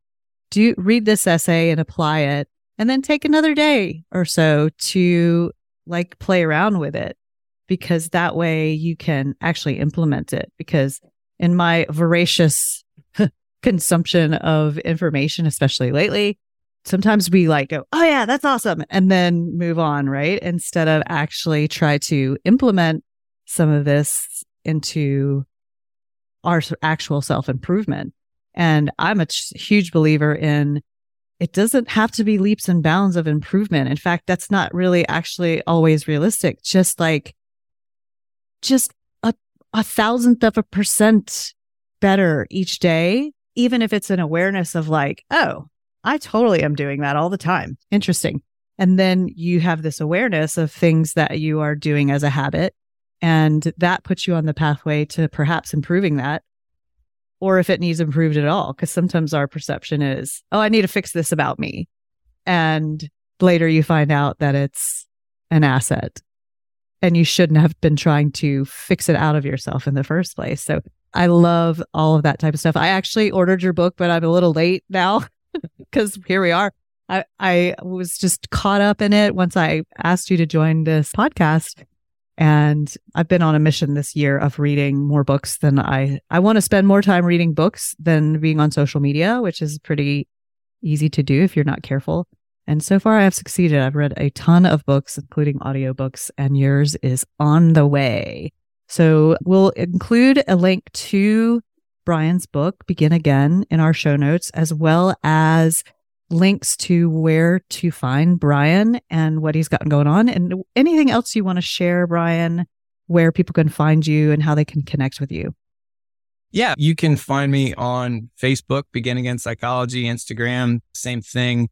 do you read this essay and apply it and then take another day or so to like play around with it because that way you can actually implement it because in my voracious consumption of information especially lately sometimes we like go, oh yeah, that's awesome. And then move on, right? Instead of actually try to implement some of this into our actual self improvement. And I'm a huge believer in it doesn't have to be leaps and bounds of improvement. In fact, that's not really actually always realistic. Just like, just a, a thousandth of a percent better each day, even if it's an awareness of like, oh, I totally am doing that all the time. Interesting. And then you have this awareness of things that you are doing as a habit. And that puts you on the pathway to perhaps improving that. Or if it needs improved at all, because sometimes our perception is, oh, I need to fix this about me. And later you find out that it's an asset and you shouldn't have been trying to fix it out of yourself in the first place. So I love all of that type of stuff. I actually ordered your book, but I'm a little late now because here we are. I, I was just caught up in it once I asked you to join this podcast. And I've been on a mission this year of reading more books than I, I want to spend more time reading books than being on social media, which is pretty easy to do if you're not careful. And so far I have succeeded. I've read a ton of books, including audiobooks, and yours is on the way. So we'll include a link to Brian's book, Begin Again, in our show notes, as well as links to where to find Brian and what he's got going on and anything else you want to share, Brian, where people can find you and how they can connect with you. Yeah, you can find me on Facebook, Begin Again Psychology, Instagram, same thing.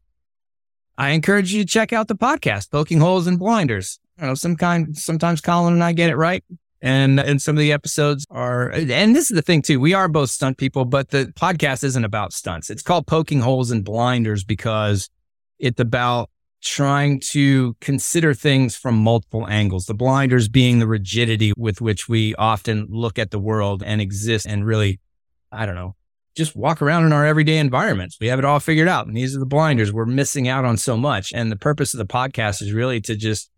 I encourage you to check out the podcast, Poking Holes in Blinders. I know some kind, sometimes Colin and I get it right. And, and some of the episodes are, and this is the thing too. We are both stunt people, but the podcast isn't about stunts. It's called Poking Holes in Blinders because it's about trying to consider things from multiple angles. The blinders being the rigidity with which we often look at the world and exist and really, I don't know, just walk around in our everyday environments. We have it all figured out. And these are the blinders. We're missing out on so much. And the purpose of the podcast is really to just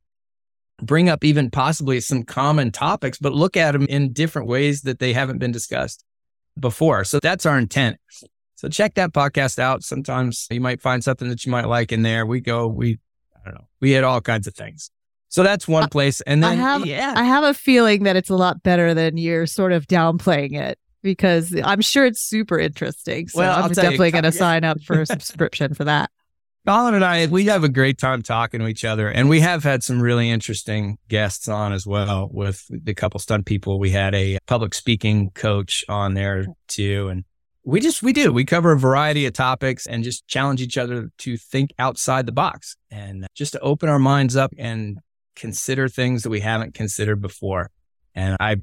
bring up even possibly some common topics, but look at them in different ways that they haven't been discussed before. So that's our intent. So check that podcast out. Sometimes you might find something that you might like in there. We go, we, I don't know, we hit all kinds of things. So that's one place. And then, I have, yeah. I have a feeling that it's a lot better than you're sort of downplaying it because I'm sure it's super interesting. So well, I'm definitely going to sign up for a subscription for that. Colin and I, we have a great time talking to each other. And we have had some really interesting guests on as well with the couple stunt people. We had a public speaking coach on there too. And we just, we do, we cover a variety of topics and just challenge each other to think outside the box and just to open our minds up and consider things that we haven't considered before. And I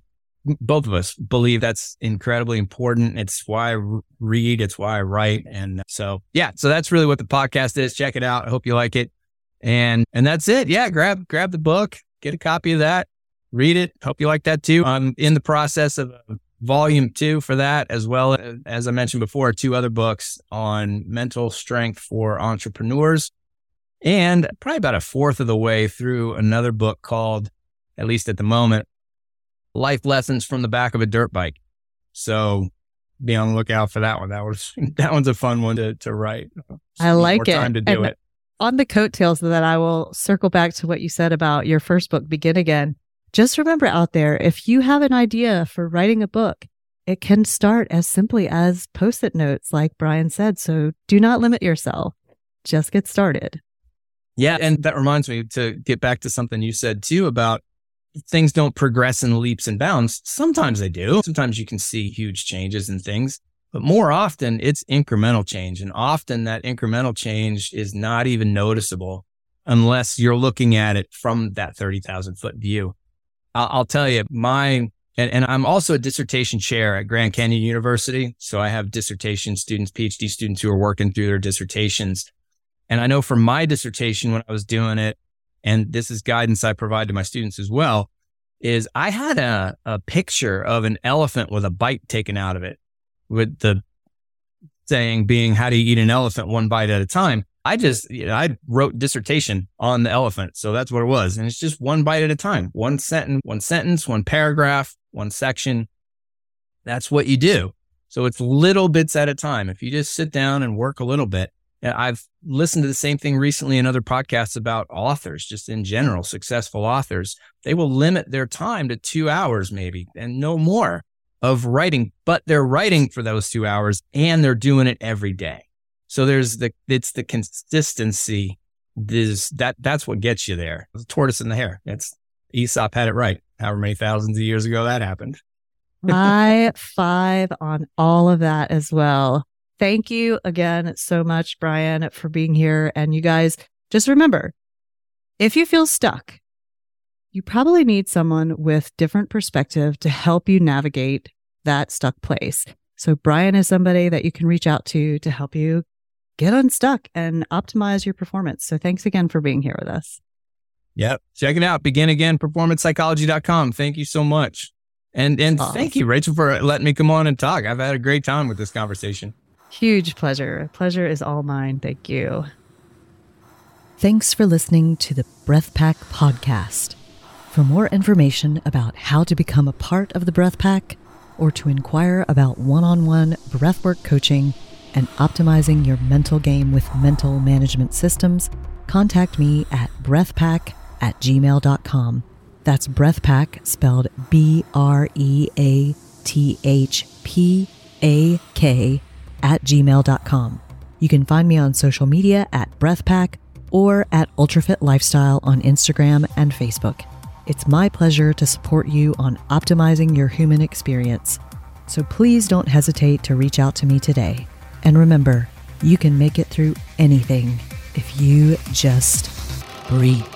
both of us believe that's incredibly important. It's why I read, it's why I write. And so, yeah, so that's really what the podcast is. Check it out. I hope you like it. And, and that's it. Yeah. Grab, grab the book, get a copy of that, read it. Hope you like that too. I'm in the process of volume two for that, as well as, as I mentioned before, two other books on mental strength for entrepreneurs. And probably about a fourth of the way through another book called, at least at the moment, life lessons from the back of a dirt bike. So be on the lookout for that one. That was that one's a fun one to to write. I like it. Time to do and it. On the coattails of that, I will circle back to what you said about your first book, Begin Again. Just remember out there, if you have an idea for writing a book, it can start as simply as post-it notes, like Brian said. So do not limit yourself. Just get started. Yeah. And that reminds me to get back to something you said too about things don't progress in leaps and bounds. Sometimes they do. Sometimes you can see huge changes in things, but more often it's incremental change. And often that incremental change is not even noticeable unless you're looking at it from that 30,000 foot view. I'll, I'll, tell you my, and, and I'm also a dissertation chair at Grand Canyon University. So I have dissertation students, PhD students who are working through their dissertations. And I know for my dissertation, when I was doing it, and this is guidance I provide to my students as well, is I had a, a picture of an elephant with a bite taken out of it with the saying being, how do you eat an elephant one bite at a time? I just, you know, I wrote dissertation on the elephant. So that's what it was. And it's just one bite at a time, one sentence, one sentence, one paragraph, one section. That's what you do. So it's little bits at a time. If you just sit down and work a little bit, I've listened to the same thing recently in other podcasts about authors, just in general, successful authors. They will limit their time to two hours, maybe, and no more of writing, but they're writing for those two hours and they're doing it every day. So there's the, it's the consistency. This, that, that's what gets you there. The tortoise and the hare. It's Aesop had it right. However many thousands of years ago that happened. High five on all of that as well. Thank you again so much, Brian, for being here. And you guys, just remember if you feel stuck, you probably need someone with different perspective to help you navigate that stuck place. So Brian is somebody that you can reach out to to help you get unstuck and optimize your performance. So thanks again for being here with us. Yep. Check it out. Begin again, performancepsychology.com. Thank you so much. And and Awesome. thank you, Rachel, for letting me come on and talk. I've had a great time with this conversation. Huge pleasure. Pleasure is all mine. Thank you. Thanks for listening to the Breath Pak podcast. For more information about how to become a part of the Breath Pak or to inquire about one on one breathwork coaching and optimizing your mental game with mental management systems, contact me at breathpak at gmail.com. That's breathpak spelled B R E A T H P A K at gmail.com. You can find me on social media at breathpak or at ultrafit lifestyle on Instagram and Facebook. It's my pleasure to support you on optimizing your human experience. So please don't hesitate to reach out to me today. And remember, you can make it through anything if you just breathe.